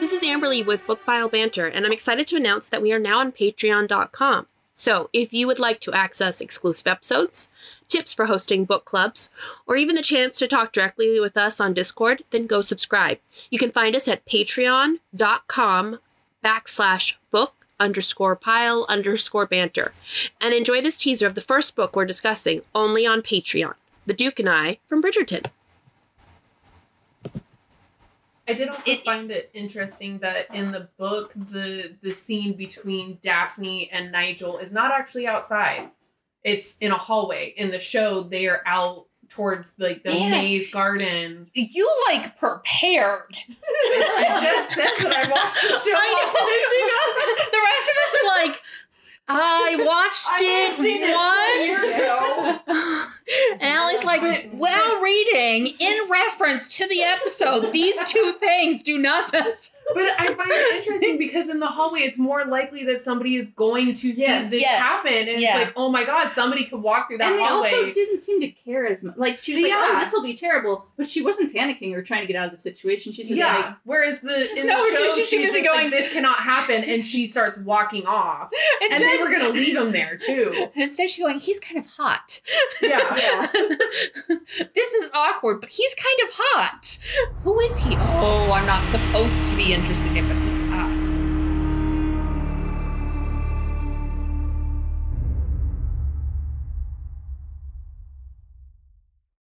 This is Amberly with Bookpile Banter, and I'm excited to announce that we are now on Patreon.com. So, if you would like to access exclusive episodes, tips for hosting book clubs, or even the chance to talk directly with us on Discord, then go subscribe. You can find us at patreon.com backslash book underscore pile underscore banter. And enjoy this teaser of the first book we're discussing only on Patreon The Duke and I from Bridgerton. I did also It- find it interesting that in the book, the the scene between Daphne and Nigel is not actually outside; it's in a hallway. In the show, they are out towards like the Man. maze garden. You like prepared. I just said that I watched the show. I know. the rest of us are like, I watched it once. and Allie's like, But- while reading, in reference to the episode, these two things do not match. But I find it interesting because in the hallway, it's more likely that somebody is going to Yes. see this Yes. happen, and Yeah. it's like, oh my god, somebody could walk through that hallway. and they also didn't seem to care as much. Like she was like, "Oh, this will be terrible," but she wasn't panicking or trying to get out of the situation. She's just yeah. like, Whereas the in No, the show, she's she's, too just going- like, this cannot happen, and she starts walking off, And, and then, they were gonna leave him there too. instead, she's going, he's kind of hot. Yeah. "Yeah." this is awkward, but he's kind of hot. Who is he? Oh, I'm not supposed to be interested in but he's hot.